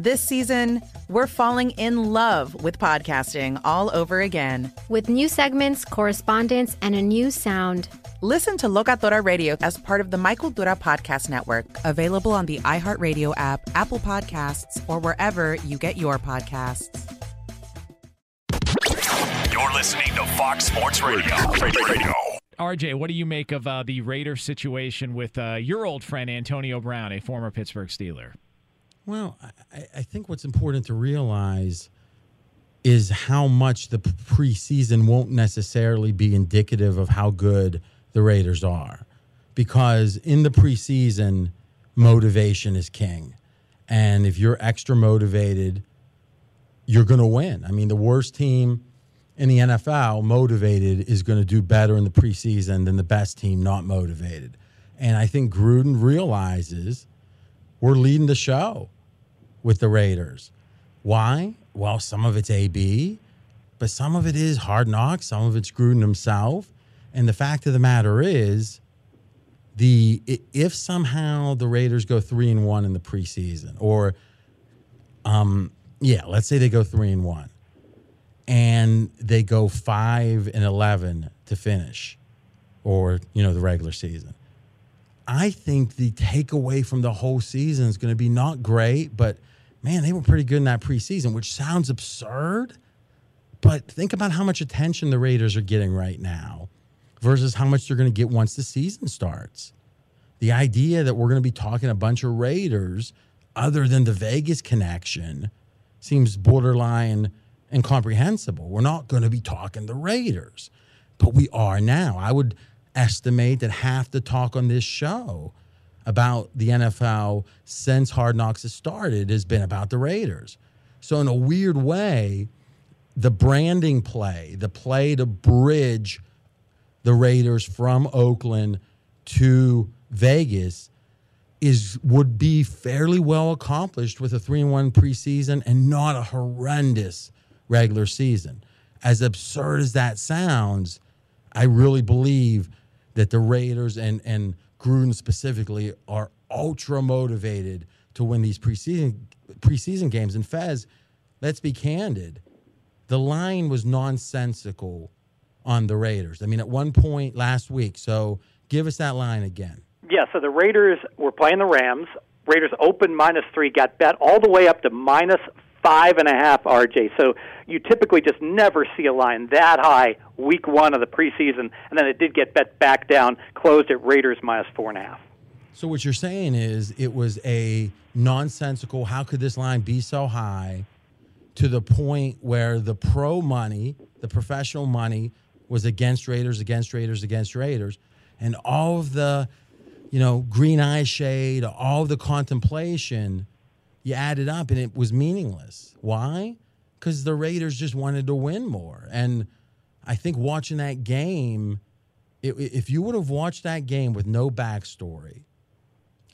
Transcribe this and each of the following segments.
This season, we're falling in love with podcasting all over again. With new segments, correspondence, and a new sound. Listen to Locatora Radio as part of the My Cultura Podcast Network, available on the iHeartRadio app, Apple Podcasts, or wherever you get your podcasts. You're listening to Fox Sports Radio. Radio. RJ, what do you make of uh, the Raider situation with uh, your old friend Antonio Brown, a former Pittsburgh Steeler? Well, I, I think what's important to realize is how much the preseason won't necessarily be indicative of how good – the Raiders are because in the preseason, motivation is king. And if you're extra motivated, you're going to win. I mean, the worst team in the NFL, motivated, is going to do better in the preseason than the best team not motivated. And I think Gruden realizes we're leading the show with the Raiders. Why? Well, some of it's AB, but some of it is hard knocks, some of it's Gruden himself. And the fact of the matter is, the if somehow the Raiders go three and one in the preseason, or um, yeah, let's say they go three and one, and they go five and eleven to finish, or you know the regular season. I think the takeaway from the whole season is going to be not great, but man, they were pretty good in that preseason, which sounds absurd. But think about how much attention the Raiders are getting right now versus how much they're going to get once the season starts. The idea that we're going to be talking a bunch of Raiders other than the Vegas connection seems borderline incomprehensible. We're not going to be talking the Raiders, but we are now. I would estimate that half the talk on this show about the NFL since Hard Knocks has started has been about the Raiders. So, in a weird way, the branding play, the play to bridge the Raiders from Oakland to Vegas is would be fairly well accomplished with a 3 and 1 preseason and not a horrendous regular season. As absurd as that sounds, I really believe that the Raiders and and Gruden specifically are ultra motivated to win these preseason preseason games. And Fez, let's be candid, the line was nonsensical on the Raiders. I mean, at one point last week. So give us that line again. Yeah, so the Raiders were playing the Rams. Raiders opened minus three, got bet all the way up to minus five and a half, RJ. So you typically just never see a line that high week one of the preseason, and then it did get bet back down, closed at Raiders minus four and a half. So what you're saying is it was a nonsensical, how could this line be so high to the point where the pro money, the professional money, was against Raiders, against Raiders, against Raiders, and all of the, you know, green eye shade, all of the contemplation, you add it up and it was meaningless. Why? Because the Raiders just wanted to win more. And I think watching that game, it, if you would have watched that game with no backstory,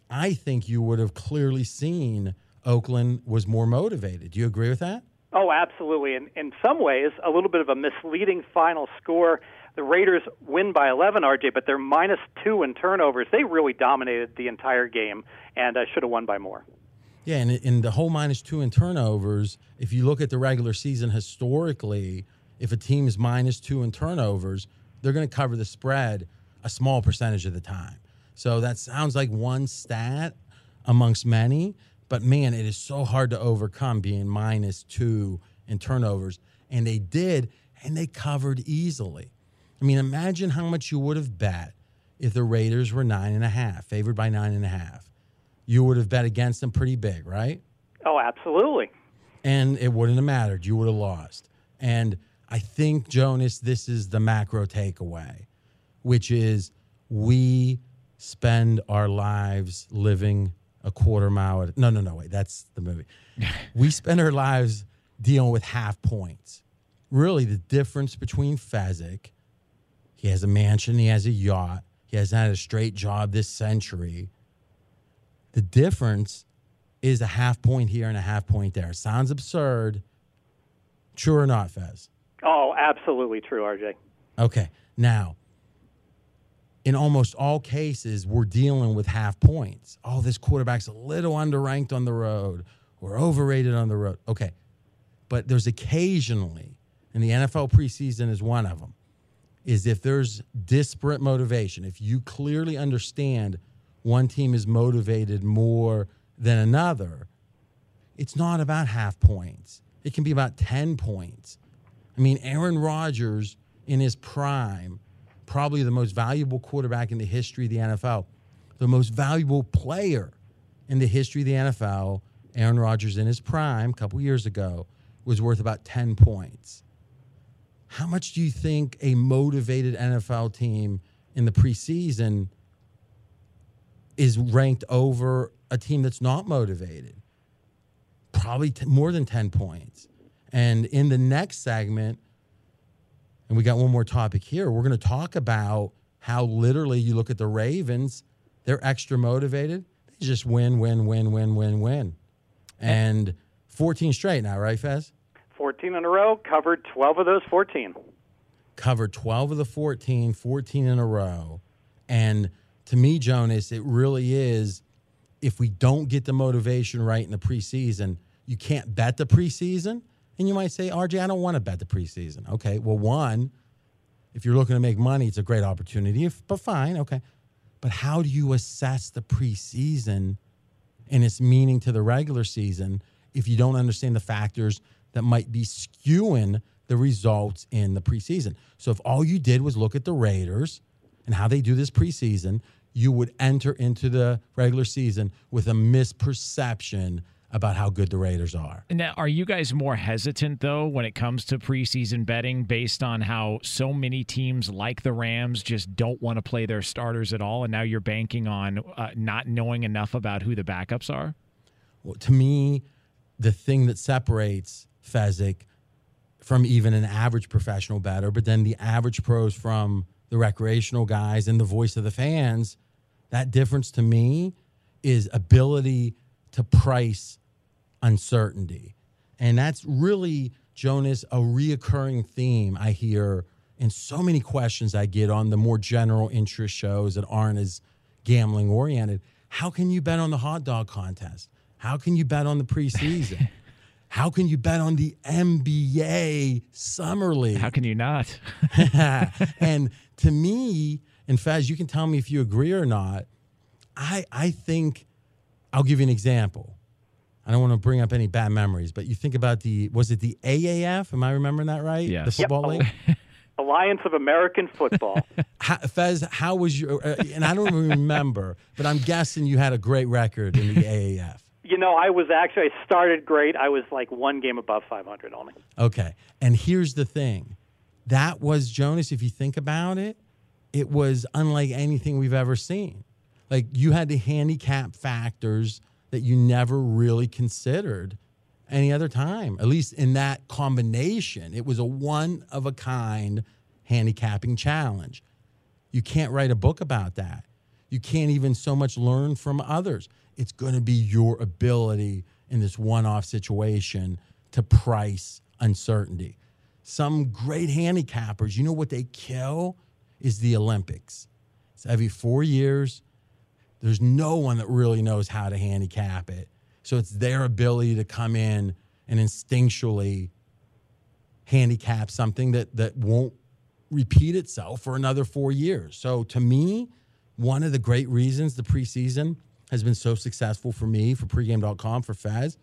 I think you would have clearly seen Oakland was more motivated. Do you agree with that? Oh, absolutely. And in some ways, a little bit of a misleading final score. The Raiders win by 11, RJ, but they're minus two in turnovers. They really dominated the entire game and uh, should have won by more. Yeah, and in the whole minus two in turnovers, if you look at the regular season historically, if a team is minus two in turnovers, they're going to cover the spread a small percentage of the time. So that sounds like one stat amongst many, but man, it is so hard to overcome being minus two in turnovers. And they did, and they covered easily. I mean, imagine how much you would have bet if the Raiders were nine and a half, favored by nine and a half. You would have bet against him pretty big, right? Oh, absolutely. And it wouldn't have mattered. You would have lost. And I think, Jonas, this is the macro takeaway, which is we spend our lives living a quarter mile at no no no wait that's the movie we spend our lives dealing with half points really the difference between Fezzik he has a mansion he has a yacht he hasn't had a straight job this century the difference is a half point here and a half point there sounds absurd true or not Fez Oh, absolutely true, RJ. okay now in almost all cases, we're dealing with half points. Oh, this quarterback's a little underranked on the road or overrated on the road. Okay. But there's occasionally, and the NFL preseason is one of them, is if there's disparate motivation, if you clearly understand one team is motivated more than another, it's not about half points. It can be about 10 points. I mean, Aaron Rodgers in his prime probably the most valuable quarterback in the history of the NFL, the most valuable player in the history of the NFL, Aaron Rodgers in his prime a couple years ago, was worth about 10 points. How much do you think a motivated NFL team in the preseason is ranked over a team that's not motivated? Probably t- more than 10 points. And in the next segment, and we got one more topic here. We're going to talk about how literally you look at the Ravens, they're extra motivated. They just win, win, win, win, win, win. Eh. And 14 straight now, right, Fez? 14 in a row, covered 12 of those 14. Covered 12 of the 14, 14 in a row. And to me, Jonas, it really is if we don't get the motivation right in the preseason, you can't bet the preseason and you might say, RJ, I don't want to bet the preseason. Okay, well, one, if you're looking to make money, it's a great opportunity, if, but fine, okay. But how do you assess the preseason and its meaning to the regular season if you don't understand the factors that might be skewing the results in the preseason? So if all you did was look at the Raiders and how they do this preseason, you would enter into the regular season with a misperception about how good the Raiders are. Now, are you guys more hesitant though when it comes to preseason betting based on how so many teams like the Rams just don't want to play their starters at all, and now you're banking on uh, not knowing enough about who the backups are? Well, to me, the thing that separates Fezzik from even an average professional bettor, but then the average pros from the recreational guys and the voice of the fans, that difference to me is ability to price uncertainty. And that's really, Jonas, a reoccurring theme I hear in so many questions I get on the more general interest shows that aren't as gambling oriented. How can you bet on the hot dog contest? How can you bet on the preseason? How can you bet on the NBA Summer League? How can you not? and to me, and Faz, you can tell me if you agree or not. I I think I'll give you an example. I don't want to bring up any bad memories, but you think about the was it the AAF? Am I remembering that right? Yes. The football Yep. league. Alliance of American Football. How, Fez, how was your? Uh, and I don't remember, but I'm guessing you had a great record in the AAF. You know, I was actually I started great. I was like one game above 500 only. Okay. And here's the thing that was, Jonas, if you think about it, it was unlike anything we've ever seen. Like you had the handicap factors that you never really considered any other time, at least in that combination. It was a one of a kind handicapping challenge. You can't write a book about that. You can't even so much learn from others. It's going to be your ability in this one off situation to price uncertainty. Some great handicappers, you know what they kill is the Olympics. It's every four years. There's no one that really knows how to handicap it. So it's their ability to come in and instinctually handicap something that that won't repeat itself for another four years. So to me, one of the great reasons the preseason has been so successful for me, for pregame.com, for Faz,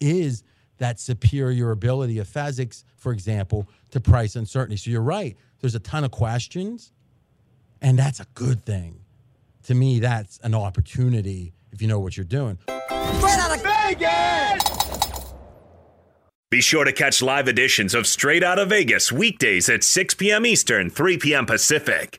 is that superior ability of Fezzik, for example, to price uncertainty. So you're right. There's a ton of questions, and that's a good thing. To me, that's an opportunity if you know what you're doing. Straight out of Vegas! Be sure to catch live editions of Straight Out of Vegas weekdays at 6 p.m. Eastern, 3 p.m. Pacific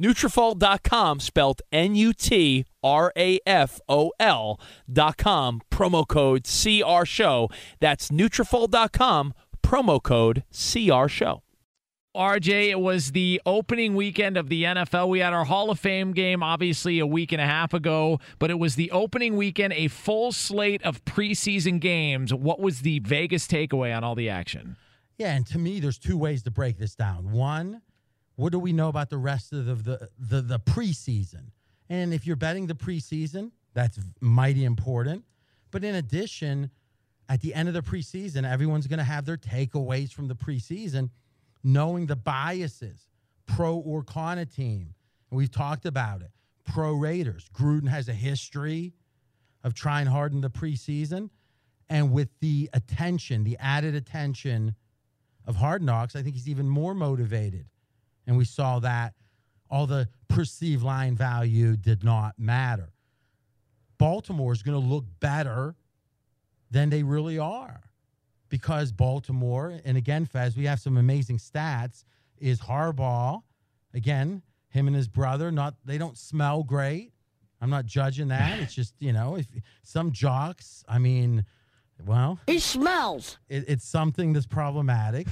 Nutrafol.com, spelled N-U-T-R-A-F-O-L dot com, promo code CR Show. That's Nutrafol.com, promo code CR Show. RJ, it was the opening weekend of the NFL. We had our Hall of Fame game, obviously, a week and a half ago, but it was the opening weekend, a full slate of preseason games. What was the Vegas takeaway on all the action? Yeah, and to me, there's two ways to break this down. One, what do we know about the rest of the the the, the preseason? And if you're betting the preseason, that's mighty important. But in addition, at the end of the preseason, everyone's going to have their takeaways from the preseason, knowing the biases, pro or con a team. And we've talked about it. Pro Raiders. Gruden has a history of trying hard in the preseason. And with the attention, the added attention of Hard Knocks, I think he's even more motivated. And we saw that all the perceived line value did not matter. Baltimore is going to look better than they really are because Baltimore, and again, Fez, we have some amazing stats, is Harbaugh, again, him and his brother, not they don't smell great. I'm not judging that. It's just, you know, if some jocks, I mean, well, he smells. It, it's something that's problematic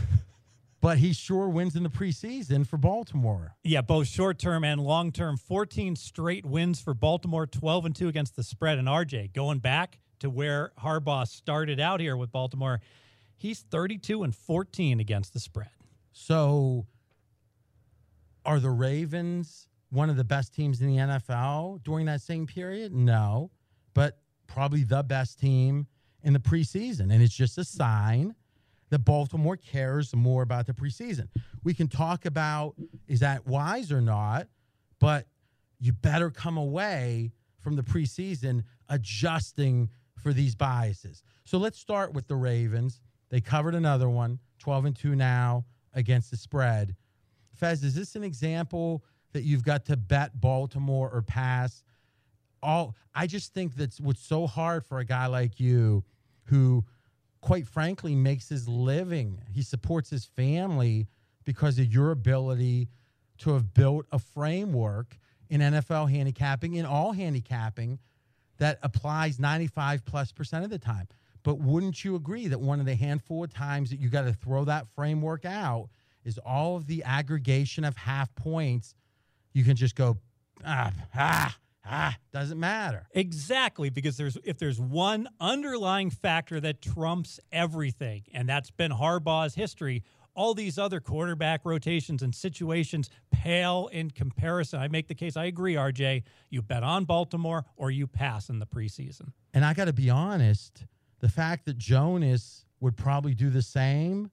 but he sure wins in the preseason for Baltimore. Yeah, both short term and long term. 14 straight wins for Baltimore, 12 and 2 against the spread. And RJ, going back to where Harbaugh started out here with Baltimore, he's 32 and 14 against the spread. So are the Ravens one of the best teams in the NFL during that same period? No, but probably the best team in the preseason. And it's just a sign that Baltimore cares more about the preseason. We can talk about is that wise or not, but you better come away from the preseason adjusting for these biases. So let's start with the Ravens. They covered another one, 12 and 2 now against the spread. Fez, is this an example that you've got to bet Baltimore or pass? All I just think that's what's so hard for a guy like you who quite frankly, makes his living. He supports his family because of your ability to have built a framework in NFL handicapping, in all handicapping, that applies 95 plus percent of the time. But wouldn't you agree that one of the handful of times that you got to throw that framework out is all of the aggregation of half points? You can just go, ah, ah, ah, doesn't matter. Exactly, because there's if there's one underlying factor that trumps everything, and that's been Harbaugh's history. All these other quarterback rotations and situations pale in comparison. I make the case. I agree, RJ. You bet on Baltimore or you pass in the preseason. And I got to be honest, the fact that Jonas would probably do the same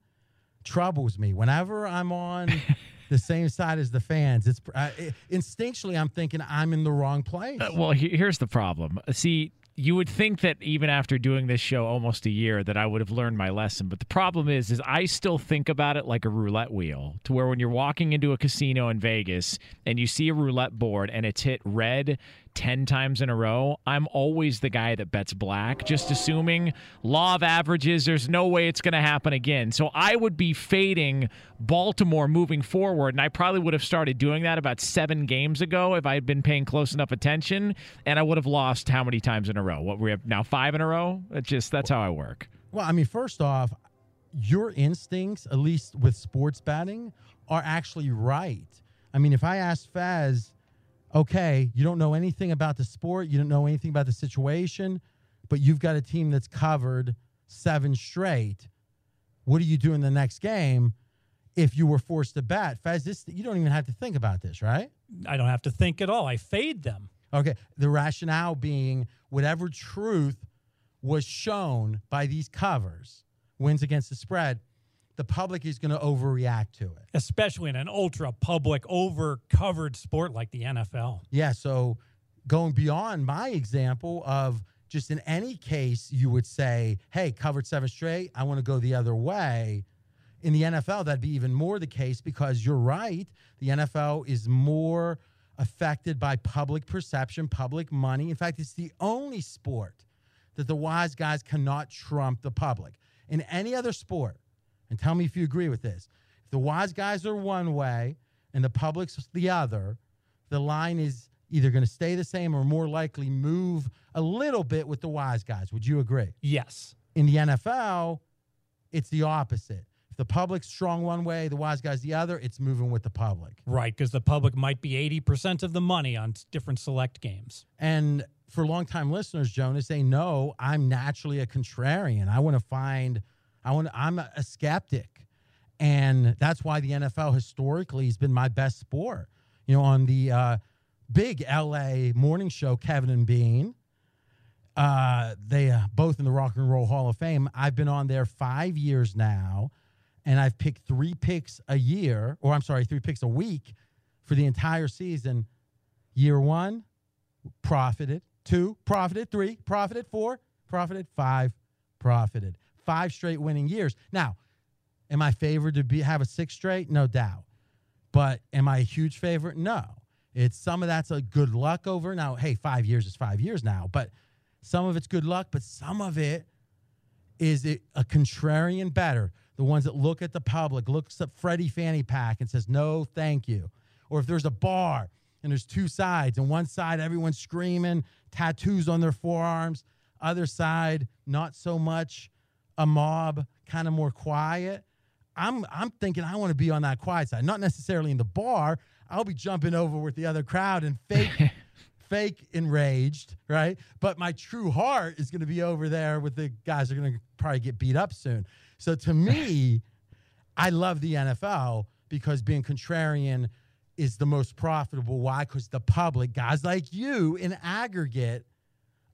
troubles me. Whenever I'm on the same side as the fans. It's uh, instinctually I'm thinking I'm in the wrong place. Uh, well, he, here's the problem. See, you would think that even after doing this show almost a year that I would have learned my lesson, but the problem is is I still think about it like a roulette wheel to where when you're walking into a casino in Vegas and you see a roulette board and it's hit red 10 times in a row, I'm always the guy that bets black, just assuming law of averages, there's no way it's going to happen again. So I would be fading Baltimore moving forward, and I probably would have started doing that about seven games ago if I had been paying close enough attention, and I would have lost how many times in a row? What we have now, five in a row? It's just that's how I work. Well, I mean, first off, your instincts, at least with sports betting, are actually right. I mean, if I asked Fez, okay, you don't know anything about the sport, you don't know anything about the situation, but you've got a team that's covered seven straight. What do you do in the next game if you were forced to bet? Fez, this you don't even have to think about this, right? I don't have to think at all. I fade them. Okay. The rationale being whatever truth was shown by these covers wins against the spread the public is going to overreact to it. Especially in an ultra public, over covered sport like the NFL. Yeah. So going beyond my example of just in any case, you would say, hey, covered seven straight, I want to go the other way. In the NFL, that'd be even more the case because you're right. The NFL is more affected by public perception, public money. In fact, it's the only sport that the wise guys cannot trump the public. In any other sport, and tell me if you agree with this. If the wise guys are one way and the public's the other, the line is either going to stay the same or more likely move a little bit with the wise guys. Would you agree? Yes. In the NFL, it's the opposite. If the public's strong one way, the wise guys the other, it's moving with the public. Right, because the public might be 80% of the money on different select games. And for longtime listeners, Jonas, they know I'm naturally a contrarian. I want to find I want I'm a skeptic. And that's why the NFL historically has been my best sport. You know, on the uh, big LA morning show, Kevin and Bean, uh, they uh, both in the Rock and Roll Hall of Fame. I've been on there five years now, and I've picked three picks a year, or I'm sorry, three picks a week for the entire season. Year one, profited. Two, profited. Three, profited. Four, profited. Five, profited. Five straight winning years. Now, am I favored to be have a six straight? No doubt. But am I a huge favorite? No. It's some of that's a good luck over. Now, hey, five years is five years now, but some of it's good luck, but some of it is it a contrarian bettor. The ones that look at the public, looks at Freddie Fanny Pack and says, no, thank you. Or if there's a bar and there's two sides, and one side everyone's screaming, tattoos on their forearms, other side, not so much a mob, kind of more quiet. I'm I'm thinking I want to be on that quiet side, not necessarily in the bar. I'll be jumping over with the other crowd and fake fake enraged, right? But my true heart is going to be over there with the guys that are going to probably get beat up soon. So to me, I love the NFL because being contrarian is the most profitable. Why? Because the public, guys like you in aggregate,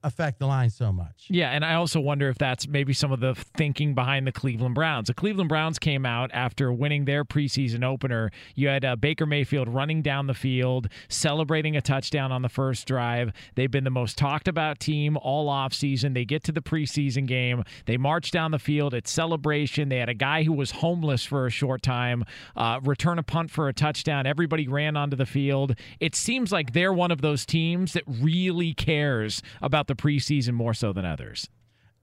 affect the line so much. Yeah, and I also wonder if that's maybe some of the thinking behind the Cleveland Browns. The Cleveland Browns came out after winning their preseason opener. You had uh, Baker Mayfield running down the field, celebrating a touchdown on the first drive. They've been the most talked about team all offseason. They get to the preseason game, they march down the field. It's celebration. They had a guy who was homeless for a short time uh, return a punt for a touchdown. Everybody ran onto the field. It seems like they're one of those teams that really cares about the preseason more so than others.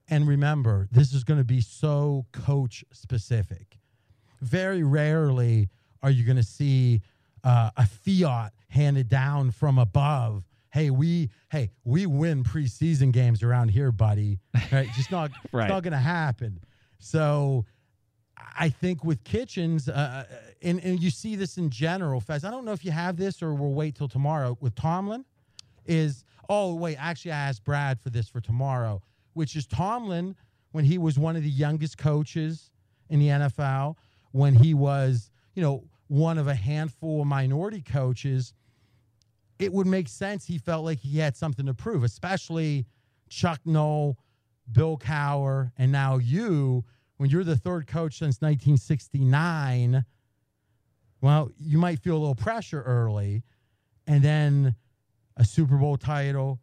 And remember, this is going to be so coach specific. Very rarely are you going to see uh, a fiat handed down from above. Hey, we hey we win preseason games around here, buddy. Right? Just not right. not going to happen. So, I think with Kitchens, uh, and, and you see this in general, Fez. I don't know if you have this or we'll wait till tomorrow with Tomlin. Is oh wait, actually I asked Brad for this for tomorrow, which is Tomlin when he was one of the youngest coaches in the NFL, when he was, you know, one of a handful of minority coaches, it would make sense he felt like he had something to prove, especially Chuck Noll, Bill Cowher, and now you, when you're the third coach since 1969. Well, you might feel a little pressure early, and then a Super Bowl title,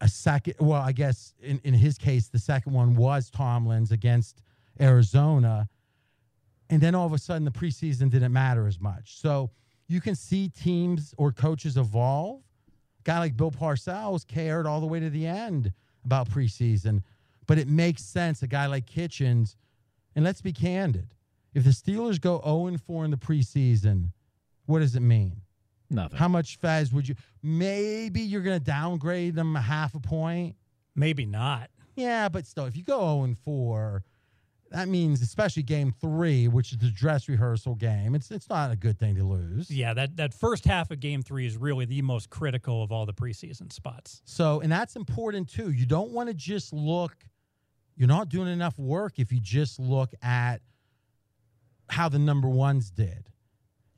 a second. Well, I guess in, in his case, the second one was Tomlin's against Arizona. And then all of a sudden, the preseason didn't matter as much. So you can see teams or coaches evolve. A guy like Bill Parcells cared all the way to the end about preseason, but it makes sense. A guy like Kitchens, and let's be candid if the Steelers go 0 4 in the preseason, what does it mean? Nothing. How much Fez would you? Maybe you're going to downgrade them a half a point. Maybe not. Yeah, but still, if you go 0 and 4, that means especially game three, which is the dress rehearsal game. It's it's not a good thing to lose. Yeah, that that first half of game three is really the most critical of all the preseason spots. So, and that's important too. You don't want to just look. You're not doing enough work if you just look at how the number ones did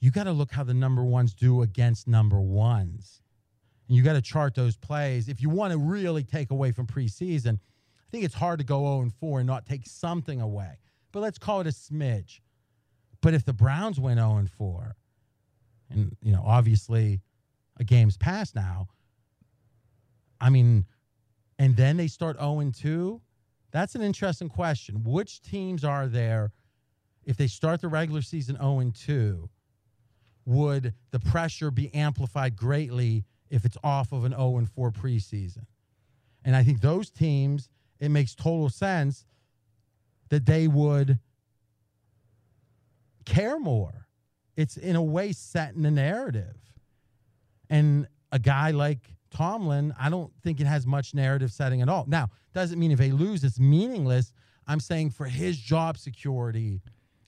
you got to look how the number ones do against number ones. And you got to chart those plays. If you want to really take away from preseason, I think it's hard to go 0 and 4 and not take something away. But let's call it a smidge. But if the Browns went 0 and 4, and you know, obviously a game's passed now, I mean, and then they start 0 and 2, that's an interesting question. Which teams are there if they start the regular season 0 and 2? Would the pressure be amplified greatly if it's off of an 0 and 4 preseason? And I think those teams, it makes total sense that they would care more. It's in a way setting the narrative. And a guy like Tomlin, I don't think it has much narrative setting at all. Now, doesn't mean if they lose, it's meaningless. I'm saying for his job security,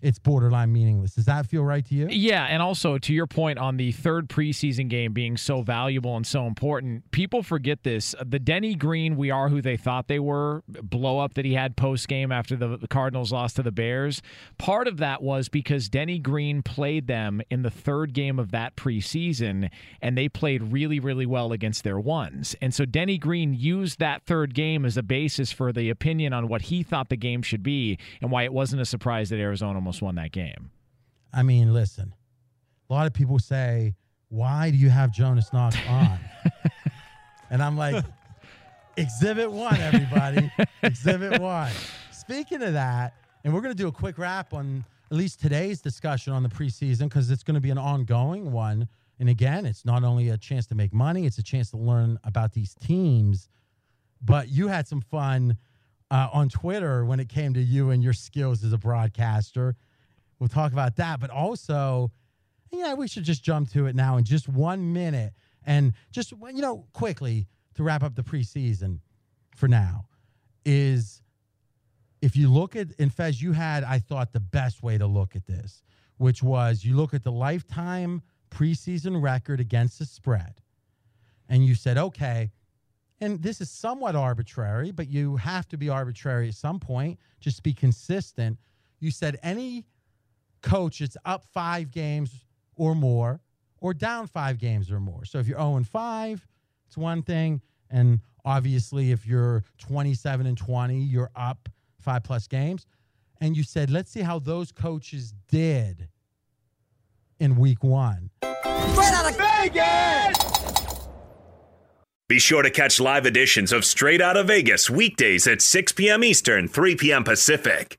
it's borderline meaningless. Does that feel right to you? Yeah, and also to your point on the third preseason game being so valuable and so important, people forget this. The Denny Green, we are who they thought they were, blow up that he had post game after the, Cardinals lost to the Bears. Part of that was because Denny Green played them in the third game of that preseason, and they played really, really well against their ones. And so Denny Green used that third game as a basis for the opinion on what he thought the game should be and why it wasn't a surprise that Arizona almost won that game. I mean, listen, a lot of people say, why do you have Jonas Knox on? and I'm like, exhibit one, everybody. exhibit one. Speaking of that, and we're going to do a quick wrap on at least today's discussion on the preseason because it's going to be an ongoing one. And again, it's not only a chance to make money, it's a chance to learn about these teams. But you had some fun uh, on Twitter when it came to you and your skills as a broadcaster. We'll talk about that. But also, yeah, we should just jump to it now in just one minute. And just, you know, quickly to wrap up the preseason for now is if you look at, in Fez, you had, I thought, the best way to look at this, which was you look at the lifetime preseason record against the spread, and you said, okay, and this is somewhat arbitrary, but you have to be arbitrary at some point, just be consistent. You said any coach it's up five games or more, or down five games or more. So if you're 0 and 5, it's one thing. And obviously, if you're 27 and 20, you're up five plus games. And you said, let's see how those coaches did in week one. Straight out of Vegas! Be sure to catch live editions of Straight Out of Vegas weekdays at 6 p.m. Eastern, 3 p.m. Pacific.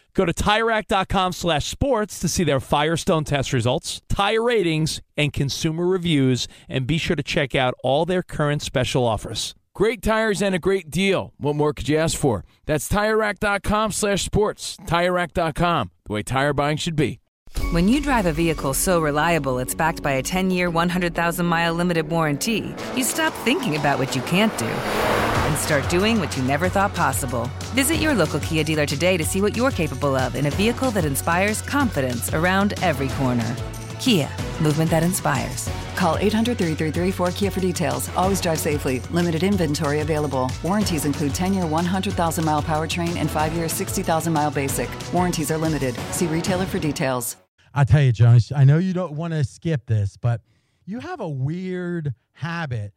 Go to TireRack.com slash sports to see their Firestone test results, tire ratings, and consumer reviews, and be sure to check out all their current special offers. Great tires and a great deal. What more could you ask for? That's TireRack.com slash sports. TireRack.com, the way tire buying should be. When you drive a vehicle so reliable it's backed by a 10-year, 100,000-mile limited warranty, you stop thinking about what you can't do and start doing what you never thought possible. Visit your local Kia dealer today to see what you're capable of in a vehicle that inspires confidence around every corner. Kia, movement that inspires. Call 800 333 4KIA for details. Always drive safely. Limited inventory available. Warranties include 10 year 100,000 mile powertrain and 5 year 60,000 mile basic. Warranties are limited. See retailer for details. I'll tell you, Jonas, I know you don't want to skip this, but you have a weird habit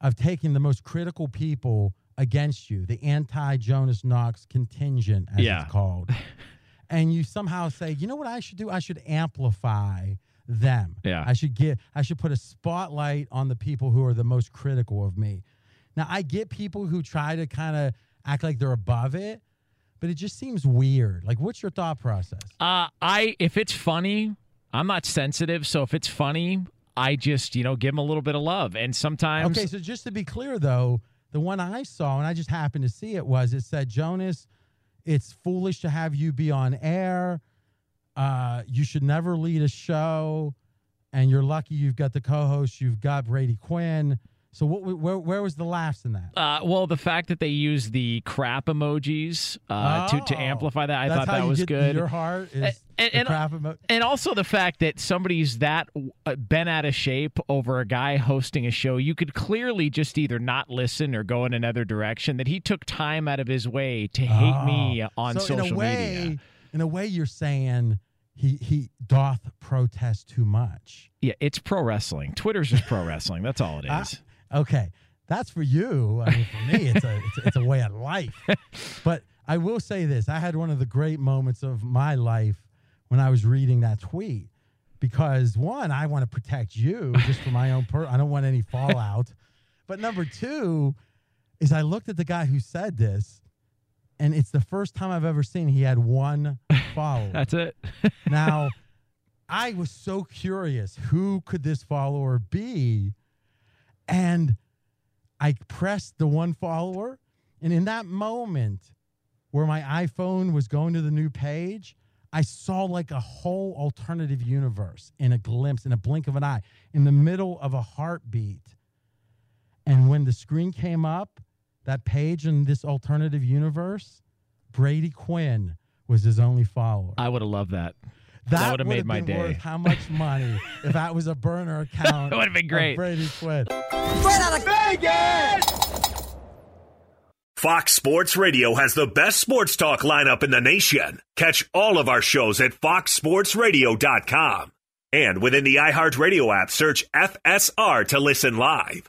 of taking the most critical people against you, the anti Jonas Knox contingent, as Yeah. it's called. and you somehow say, you know what I should do? I should amplify them. Yeah. I should get I should put a spotlight on the people who are the most critical of me. Now I get people who try to kind of act like they're above it, but it just seems weird. Like what's your thought process? Uh, I if it's funny, I'm not sensitive, so if it's funny, I just you know give them a little bit of love, and sometimes Okay, so just to be clear though, the one I saw and I just happened to see it was it said Jonas, it's foolish to have you be on air. Uh, you should never lead a show, and you're lucky you've got the co-host. You've got Brady Quinn. So what? Where, where was the laughs in that? Uh, well, the fact that they used the crap emojis uh, to, to Oh, amplify that, I thought that was good. Your heart is And- and- crap emo- And also the fact that somebody's that uh, bent out of shape over a guy hosting a show, you could clearly just either not listen or go in another direction. That he took time out of his way to hate me Oh. on so social in a way, media. In a way, you're saying he he doth protest too much. Yeah, it's pro wrestling. Twitter's just pro wrestling. That's all it is. Okay, that's for you. I mean, for me, it's a it's, a- it's a way of life. But I will say this: I had one of the great moments of my life when I was reading that tweet. Because one, I want to protect you just for my own per. I don't want any fallout. but number two is I looked at the guy who said this, and it's the first time I've ever seen he had one follower. That's it. now, I was so curious who could this follower be? And I pressed the one follower, and in that moment where my iPhone was going to the new page, I saw like a whole alternative universe in a glimpse, in a blink of an eye, in the middle of a heartbeat. And when the screen came up, that page in this alternative universe, Brady Quinn was his only follower. I would have loved that. That, That would've made my been day. Worth how much money if that was a burner account? It would've been great. Brady Quinn. Straight out of Vegas! Fox Sports Radio has the best sports talk lineup in the nation. Catch all of our shows at foxsportsradio.com. And within the iHeartRadio app, search FSR to listen live.